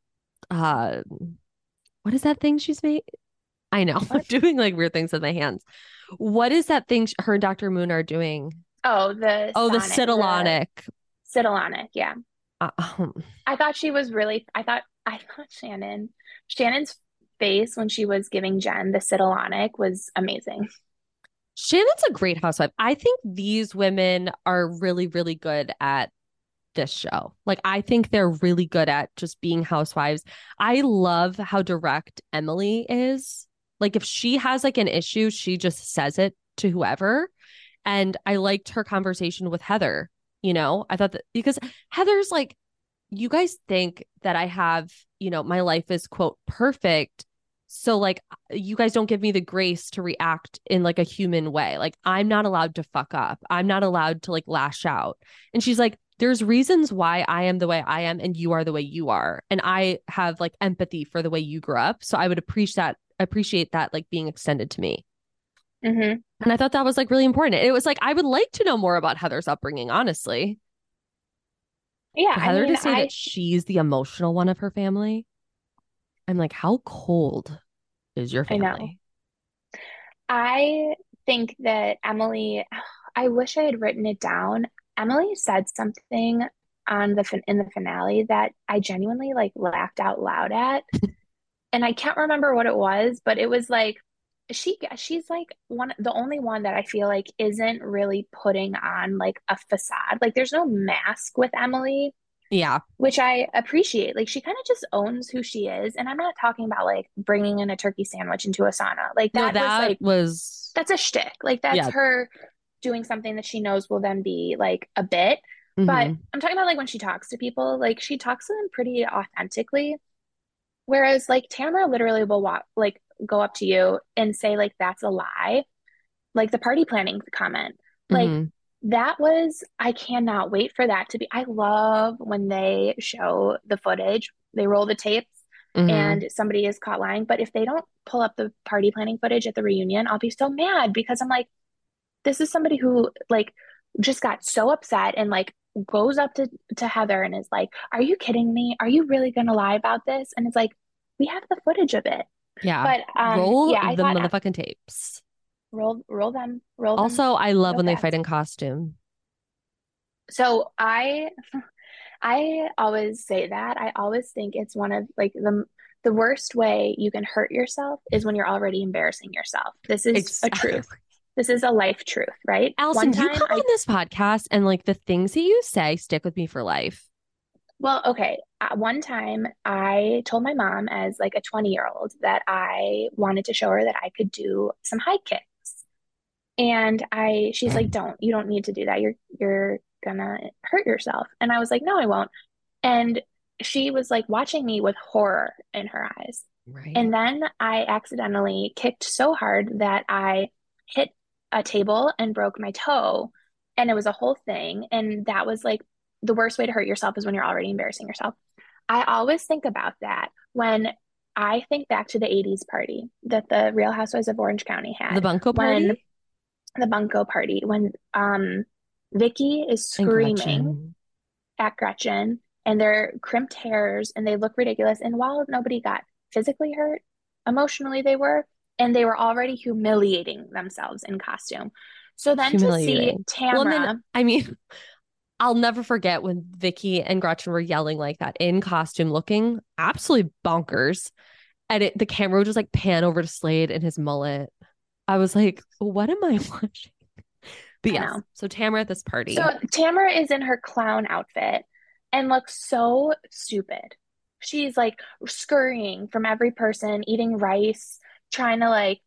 uh what is that thing she's made? I know. I'm doing like weird things with my hands. What is that thing sh- her and Dr. Moon are doing? Oh, the Oh, the Sonic, the Cytolonic, yeah. Uh, um, I thought she was really, I thought, I thought Shannon, Shannon's face when she was giving Jen the Cytolonic was amazing. Shannon's a great housewife. I think these women are really, really good at this show. Like, I think they're really good at just being housewives. I love how direct Emily is. Like, if she has like an issue, she just says it to whoever. And I liked her conversation with Heather. You know, I thought that because Heather's like, you guys think that I have, you know, my life is quote perfect So like you guys don't give me the grace to react in like a human way. Like I'm not allowed to fuck up. I'm not allowed to like lash out. And she's like, there's reasons why I am the way I am and you are the way you are. And I have like empathy for the way you grew up. So I would appreciate that appreciate that like being extended to me. Mm-hmm. And I thought that was like really important. It was like I would like to know more about Heather's upbringing, honestly. Yeah, For Heather I mean, to say I that she's the emotional one of her family. I'm like, how cold is your I know. family? I think that Emily, I wish I had written it down. Emily said something on the fin in the finale that I genuinely like laughed out loud at. And I can't remember what it was, but it was like she she's like one the only one that I feel like isn't really putting on like a facade. Like there's no mask with Emily, Yeah. which I appreciate. Like she kind of just owns who she is. And I'm not talking about like bringing in a turkey sandwich into a sauna. Like No, that was like was that's a shtick. Like that's Yeah. her doing something that she knows will then be like a bit. But Mhm. I'm talking about like when she talks to people, like she talks to them pretty authentically. Whereas like Tamara literally will walk like go up to you and say like that's a lie. Like the party planning comment. Like Mhm. That was I cannot wait for that to be. I love when they show the footage, they roll the tapes Mhm. and somebody is caught lying. But if they don't pull up the party planning footage at the reunion, I'll be so mad because I'm like, this is somebody who like just got so upset and like goes up to, to Heather and is like, Are you kidding me? Are you really gonna lie about this? And it's like, we have the footage of it. yeah. But um Roll yeah, the thought motherfucking tapes. Roll roll them, roll them Also, I love when they fight in costume. So I I always say that. I always think it's one of like the the worst way you can hurt yourself is when you're already embarrassing yourself. This is a truth. This is a life truth, right? Allison, you come I on this podcast and like the things that you say stick with me for life. well, okay. At one time I told my mom as like a 20 year old that I wanted to show her that I could do some high kicks. And I she's like, mm. "Don't. You don't need to do that. You're you're gonna hurt yourself." And I was like, "No, I won't." And she was like watching me with horror in her eyes. Right. And then I accidentally kicked so hard that I hit a table and broke my toe. And it was a whole thing. And that was like the worst way to hurt yourself is when you're already embarrassing yourself. I always think about that when I think back to the 80s party that the Real Housewives of Orange County had. the Bunko when party the Bunko party, when um Vicki is screaming Gretchen. at Gretchen and their crimped hairs and they look ridiculous. And while nobody got physically hurt, emotionally they were, and they were already humiliating themselves in costume. So then to see Humiliating. Well, Tamara, then I mean, I'll never forget when Vicki and Gretchen were yelling like that in costume, looking absolutely bonkers. And it, the camera would just like pan over to Slade and his mullet. I was like, what am I watching? But know. so Tamara at this party. so Tamara is in her clown outfit and looks so stupid. She's like scurrying from every person, eating rice, trying to like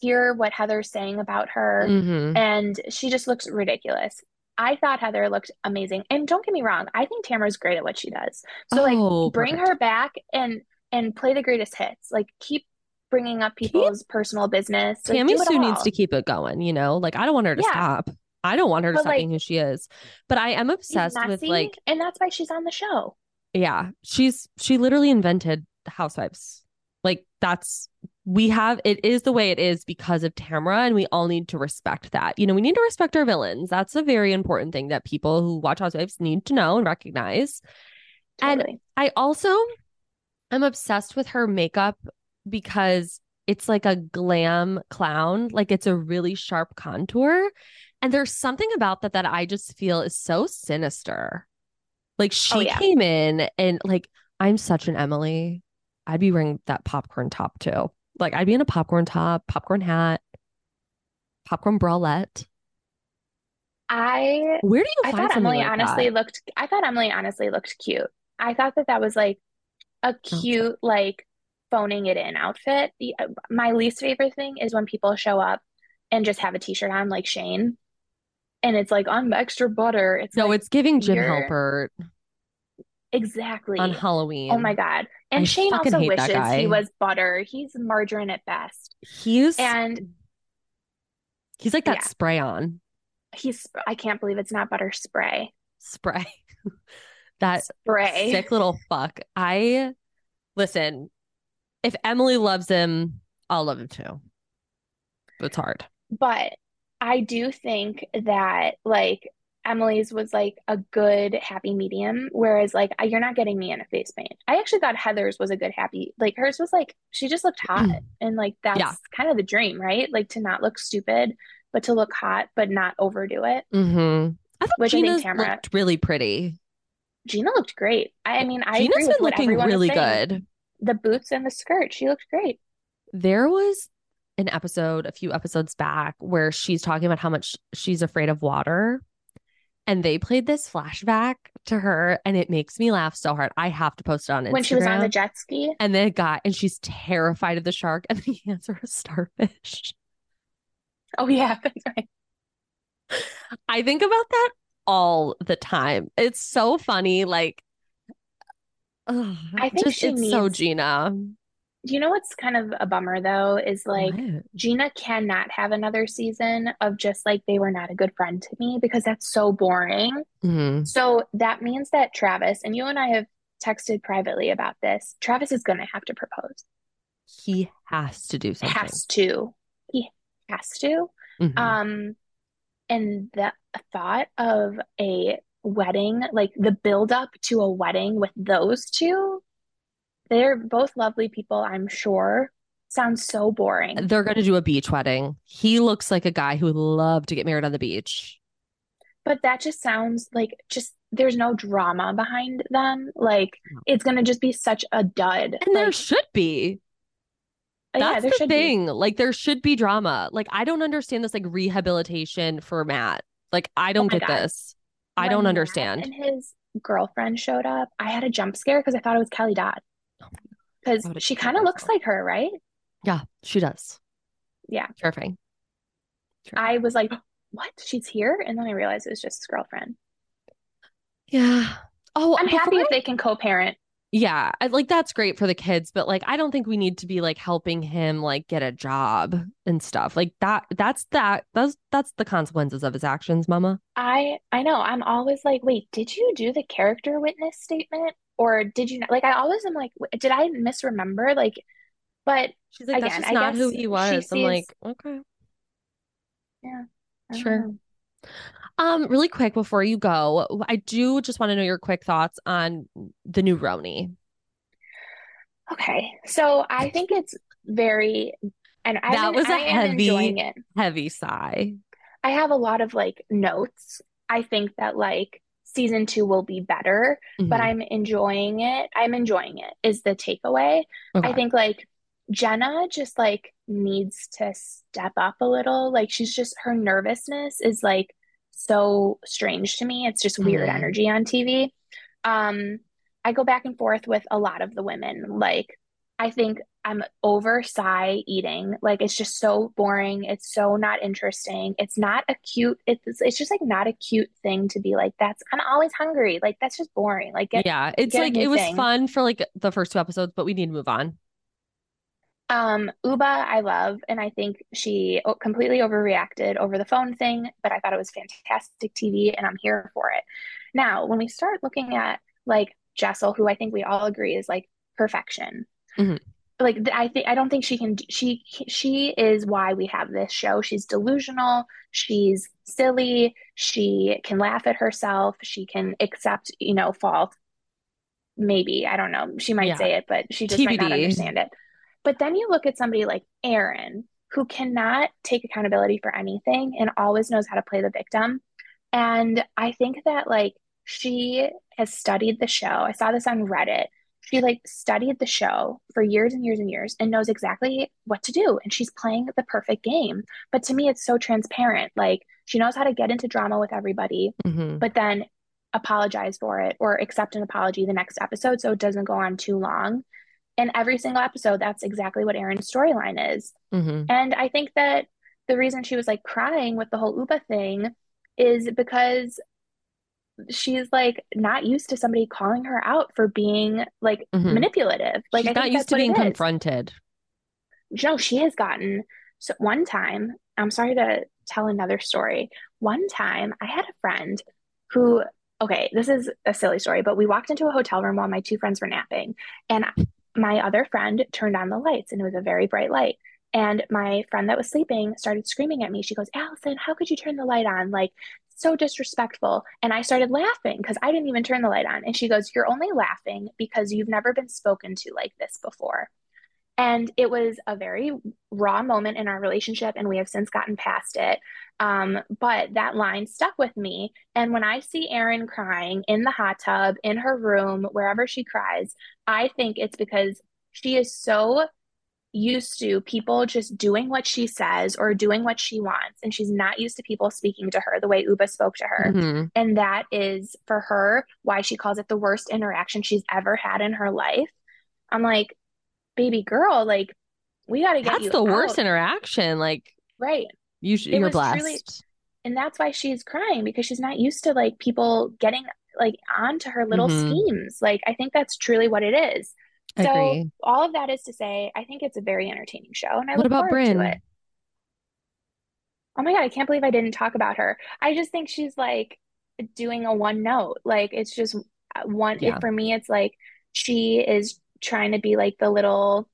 hear what Heather's saying about her. Mhm. and she just looks ridiculous. I thought Heather looked amazing. And don't get me wrong, I think Tamara's great at what she does. So like Oh, bring perfect. her back and and play the greatest hits. Like keep bringing up people's personal business. Like, Tammy Sue needs to keep it going, you know? Like I don't want her to Yeah. stop. I don't want her to But, stop like, being who she is. But I am obsessed with like and that's why she's on the show. yeah, she's she literally invented housewives. Like that's we have it is the way it is because of Tamara and we all need to respect that. You know, we need to respect our villains. That's a very important thing that people who watch housewives need to know and recognize. And- I also I'm obsessed with her makeup because it's like a glam clown, like it's a really sharp contour. And there's something about that that I just feel is so sinister. Like oh, she Oh, yeah. came in and like I'm such an Emily. I'd be wearing that popcorn top too. Like I'd be in a popcorn top, popcorn hat, popcorn bralette. I Where do you I find thought Emily like honestly that? looked I thought Emily honestly looked cute. I thought that that was like a oh, cute like phoning it in outfit. The, uh, my least favorite thing is when people show up and just have a t-shirt on like Shane and it's like I'm extra butter. It's No, like it's giving Jim Halpert. Exactly. on Halloween. Oh my God. And I Shane also wishes he was butter. He's margarine at best. He's And he's like that yeah. spray on he's, I can't believe it's not butter spray. spray. that Spray. sick little fuck. I listen, if Emily loves him, I'll love him too. It's hard. But I do think that like Emily's was like a good happy medium, whereas like you're not getting me in a face paint. I actually thought Heather's was a good happy, like hers was like she just looked hot, and like that's Yeah. kind of the dream, right? Like to not look stupid, but to look hot, but not overdo it. Mm-hmm. I thought Which I think Tamara- looked really pretty. Gina looked great. I mean, I Gina's been looking really good. The boots and the skirt, she looked great. There was an episode a few episodes back where she's talking about how much she's afraid of water. And they played this flashback to her, and it makes me laugh so hard. I have to post it on Instagram. When she was on the jet ski, and then it got, and she's terrified of the shark, and the answer is starfish. oh yeah, that's right. I think about that all the time. It's so funny. Like, ugh, I think just, she it's so needs- Gina. Do you know what's kind of a bummer though? Is like What? Gina cannot have another season of just like they were not a good friend to me because that's so boring. Mhm. So that means that Travis, and you and I have texted privately about this, Travis is going to have to propose. He has to do something. Has to. He has to. Mhm. Um, and the thought of a wedding, like the build up to a wedding with those two, they're both lovely people, I'm sure. Sounds so boring. They're going to do a beach wedding. He looks like a guy who would love to get married on the beach. But that just sounds like just there's no drama behind them. Like it's gonna just be such a dud. And there should be. Uh, yeah, That's there the should be. thing. Like there should be drama. Like I don't understand this like rehabilitation for Matt. Like I oh don't my get God. this. I don't understand. And his girlfriend showed up. I had a jump scare because I thought it was Kelly Dodd. Oh, because I would've she kind of looks like her, right? Yeah, she does. Yeah. Terrifying. Terrifying. I was like, what? She's here? And then I realized it was just his girlfriend. Yeah. Oh, I'm happy before if they can co-parent. Yeah, I, like that's great for the kids, but like I don't think we need to be like helping him like get a job and stuff. Like that that's that that's that's the consequences of his actions, mama. I I know. I'm always like, wait, did you do the character witness statement? Or did you not? Like, I always am like, did I misremember? Like, but She's like, that's Again, just I not who he was. I'm sees- like, okay. yeah Sure. know. Um, really quick before you go, I do just want to know your quick thoughts on the new RHONY. Okay, so I think it's very, and I That was a I heavy- it. Heavy sigh. I have a lot of like notes. I think that like season two will be better, but Mhm. I'm enjoying it. I'm enjoying it is the takeaway. Okay. I think like Jenna just like needs to step up a little. Like she's just her nervousness is like so strange to me. It's just weird Mhm. energy on TV. Um, I go back and forth with a lot of the women. Like I think I'm over Sai eating. Like it's just so boring. It's so not interesting. It's not a cute. It's it's just like not a cute thing to be like. That's I'm always hungry. Like that's just boring. Like get yeah, it's get like it was thing. fun for like the first two episodes, but we need to move on. Um, Ubah, I love, and I think she completely overreacted over the phone thing, but I thought it was fantastic TV, and I'm here for it. Now, when we start looking at like Jessel, who I think we all agree is like perfection, Mhm. like I think I don't think she can. She she is why we have this show. She's delusional. She's silly. She can laugh at herself. She can accept, you know, fault. Maybe I don't know. She might Yeah. say it, but she just might not understand it. But then you look at somebody like Erin, who cannot take accountability for anything and always knows how to play the victim. And I think that like she has studied the show. I saw this on Reddit. She like studied the show for years and years and years and knows exactly what to do. And she's playing the perfect game. But to me, it's so transparent. Like she knows how to get into drama with everybody, Mhm. but then apologize for it or accept an apology the next episode so it doesn't go on too long. And every single episode, that's exactly what Erin's storyline is. Mhm. And I think that the reason she was like crying with the whole Ubah thing is because she's like not used to somebody calling her out for being like mm-hmm. manipulative. Like she's I not used to being confronted. No, she has gotten so one time, I'm sorry to tell another story. One time I had a friend who okay, this is a silly story, but we walked into a hotel room while my two friends were napping and my other friend turned on the lights and it was a very bright light. And my friend that was sleeping started screaming at me. She goes, Allison, how could you turn the light on? Like, so disrespectful. And I started laughing because I didn't even turn the light on. And she goes, You're only laughing because you've never been spoken to like this before. And it was a very raw moment in our relationship, and we have since gotten past it. Um, but that line stuck with me. And when I see Erin crying in the hot tub, in her room, wherever she cries, I think it's because she is so used to people just doing what she says or doing what she wants and she's not used to people speaking to her the way Ubah spoke to her mm-hmm. and that is for her why she calls it the worst interaction she's ever had in her life i'm like baby girl like we got to get that's the out. worst interaction like right you sh- you're blessed truly, and that's why she's crying because she's not used to like people getting like onto her little mm-hmm. schemes like i think that's truly what it is so Agree. all of that is to say, I think it's a very entertaining show, and I what look about forward Brynn? to it. Oh my god, I can't believe I didn't talk about her. I just think she's like doing a one note. Like it's just uh, one. Yeah. It, for me, it's like she is trying to be like the little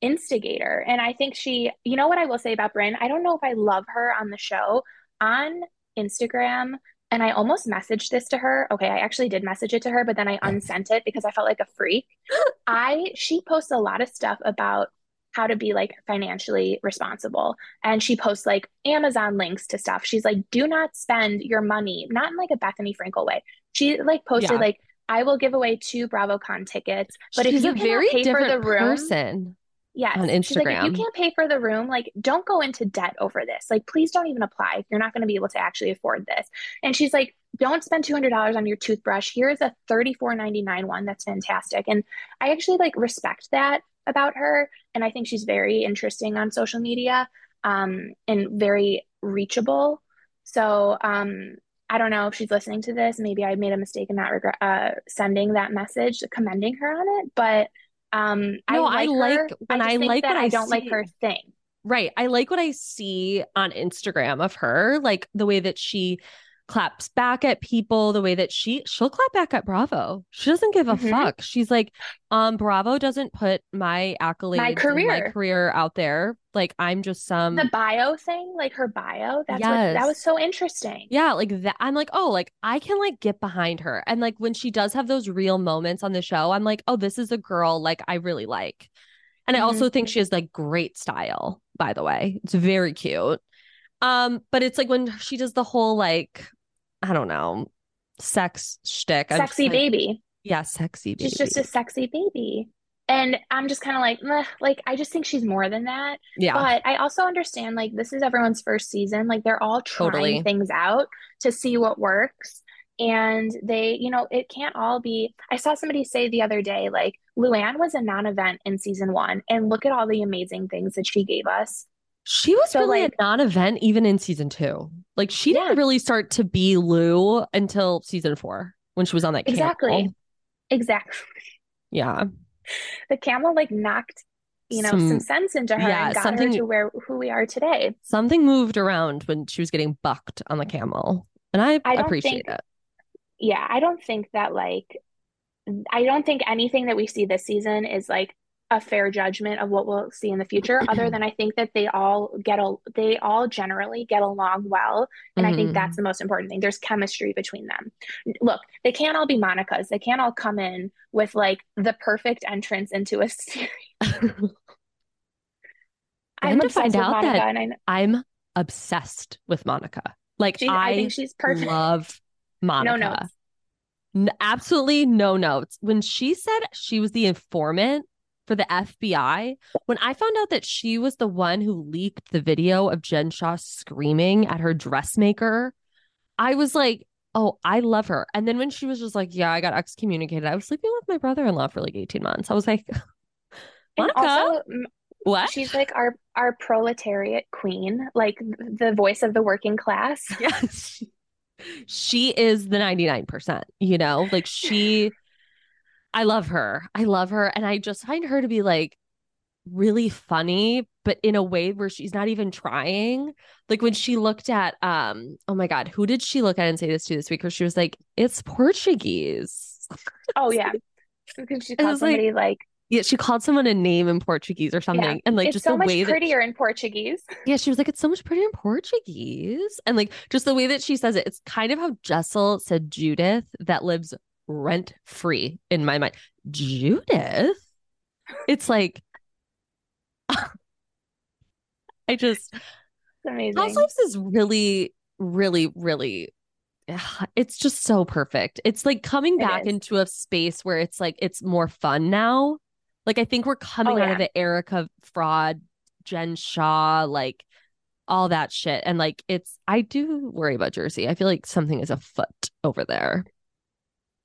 instigator, and I think she. You know what I will say about Brynn? I don't know if I love her on the show on Instagram and I almost messaged this to her. Okay, I actually did message it to her, but then I unsent it because I felt like a freak. I she posts a lot of stuff about how to be like financially responsible and she posts like Amazon links to stuff. She's like do not spend your money, not in like a Bethenny Frankel way. She like posted yeah. like I will give away two BravoCon tickets, but She's if you a very pay for the room, person. Yes. On Instagram. She's like, if you can't pay for the room, like, don't go into debt over this. Like, please don't even apply if you're not going to be able to actually afford this. And she's like, don't spend $200 on your toothbrush. Here's a $34.99 one that's fantastic. And I actually like respect that about her. And I think she's very interesting on social media um, and very reachable. So, um, I don't know if she's listening to this. Maybe I made a mistake in not regret uh, sending that message, commending her on it. But um, no, I like, I like her. when I, I like that I, I don't see, like her thing. Right. I like what I see on Instagram of her, like the way that she claps back at people the way that she she'll clap back at Bravo. She doesn't give a mm-hmm. fuck. She's like, um, Bravo doesn't put my accolades, my career, my career out there. Like I'm just some the bio thing, like her bio. That's yes. what that was so interesting. Yeah, like that. I'm like, oh, like I can like get behind her, and like when she does have those real moments on the show, I'm like, oh, this is a girl like I really like. And mm-hmm. I also think she has like great style, by the way. It's very cute. Um, but it's like when she does the whole like I don't know, sex shtick. Sexy like, baby. Yeah, sexy baby. She's just a sexy baby. And I'm just kind of like, like, I just think she's more than that. Yeah. But I also understand, like, this is everyone's first season. Like, they're all trying totally. things out to see what works. And they, you know, it can't all be. I saw somebody say the other day, like, Luann was a non event in season one. And look at all the amazing things that she gave us. She was so really like, a non-event even in season two. Like she yeah. didn't really start to be Lou until season four when she was on that exactly, camel. exactly. Exactly. Yeah, the camel like knocked you know some, some sense into her yeah, and got something, her to where who we are today. Something moved around when she was getting bucked on the camel, and I, I appreciate think, it. Yeah, I don't think that like I don't think anything that we see this season is like a fair judgment of what we'll see in the future other than i think that they all get a they all generally get along well and mm-hmm. i think that's mm-hmm. the most important thing. There's chemistry between them. Look they can't all be monica's. They can't all come in with like the perfect entrance into a series. I'm to find out Monica that I, i'm obsessed with monica. Like she, I, I think she's perfect. love monica. no notes. N- absolutely no notes. When she said she was the informant for the FBI. When I found out that she was the one who leaked the video of Jen Shah screaming at her dressmaker, I was like, oh, I love her. And then when she was just like, yeah, I got excommunicated, I was sleeping with my brother in law for like 18 months. I was like, Monica. Also, what? She's like our our proletariat queen, like the voice of the working class. Yes. she is the 99%, you know? Like she I love her. I love her and I just find her to be like really funny but in a way where she's not even trying. Like when she looked at um oh my god, who did she look at and say this to this week where she was like it's Portuguese. Oh yeah. Because she called somebody like, like yeah, she called someone a name in Portuguese or something, yeah. and like it's just so the much way prettier that in Portuguese. Yeah, she was like, "It's so much prettier in Portuguese," and like just the way that she says it, it's kind of how Jessel said Judith that lives rent free in my mind. Judith, it's like, I just it's amazing. Housewives is really, really, really it's just so perfect. It's like coming back into a space where it's like it's more fun now. Like I think we're coming oh, yeah. out of the Erika fraud, Jen Shah, like all that shit. And like it's I do worry about Jersey. I feel like something is afoot over there.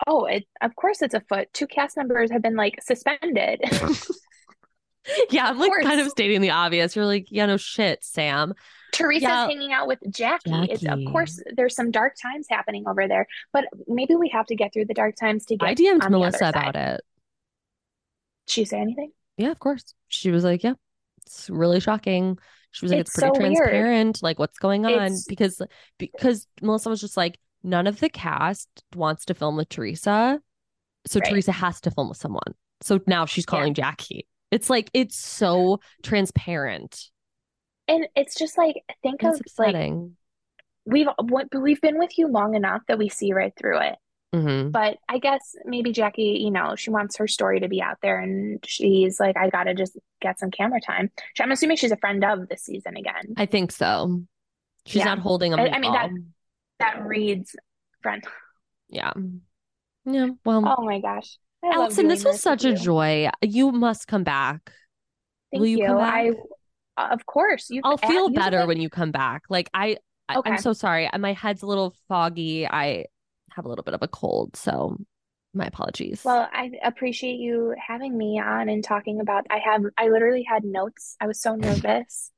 Oh, it of course it's a foot. Two cast members have been like suspended. yeah, I'm like kind of stating the obvious. You're like, yeah, no shit, Sam. Teresa's yeah. hanging out with Jackie. Jackie. It's of course there's some dark times happening over there, but maybe we have to get through the dark times to get. I DM'd Melissa about it she say anything? Yeah, of course. She was like, yeah, it's really shocking. She was like, it's, it's pretty so transparent, weird. like what's going on it's... because because Melissa was just like, none of the cast wants to film with Teresa, so right. Teresa has to film with someone. So now she's calling yeah. Jackie. It's like it's so transparent, and it's just like think of upsetting. like we've we've been with you long enough that we see right through it. Mm-hmm. But I guess maybe Jackie, you know, she wants her story to be out there and she's like, I gotta just get some camera time. I'm assuming she's a friend of this season again. I think so. She's yeah. not holding them. I mean, that, that reads friend. Yeah. Yeah. Well, oh my gosh. I Allison, this was such a you. joy. You must come back. Thank Will you, you. Come back? I, of course. You I'll feel better when you come back. Like I, I okay. I'm so sorry. My head's a little foggy. I have a little bit of a cold. So my apologies. Well, I appreciate you having me on and talking about I have I literally had notes. I was so nervous.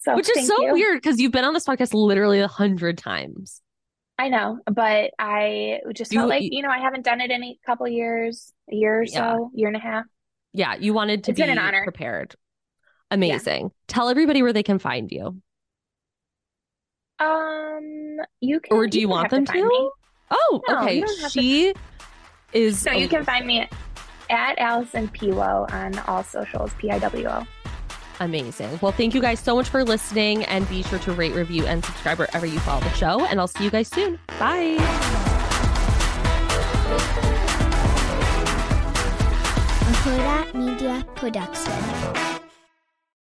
So Which is so you. weird because you've been on this podcast literally a hundred times. I know, but I just you, felt like, you know, I haven't done it in a couple years, a year or yeah. so, year and a half. Yeah, you wanted to it's be an honor. prepared. Amazing. Yeah. Tell everybody where they can find you. Um, you can. Or do you, you want them to? to? Oh, no, okay. She is. So you can find me at Allison Piwo on all socials. P I W O. Amazing. Well, thank you guys so much for listening, and be sure to rate, review, and subscribe wherever you follow the show. And I'll see you guys soon. Bye. Media Production.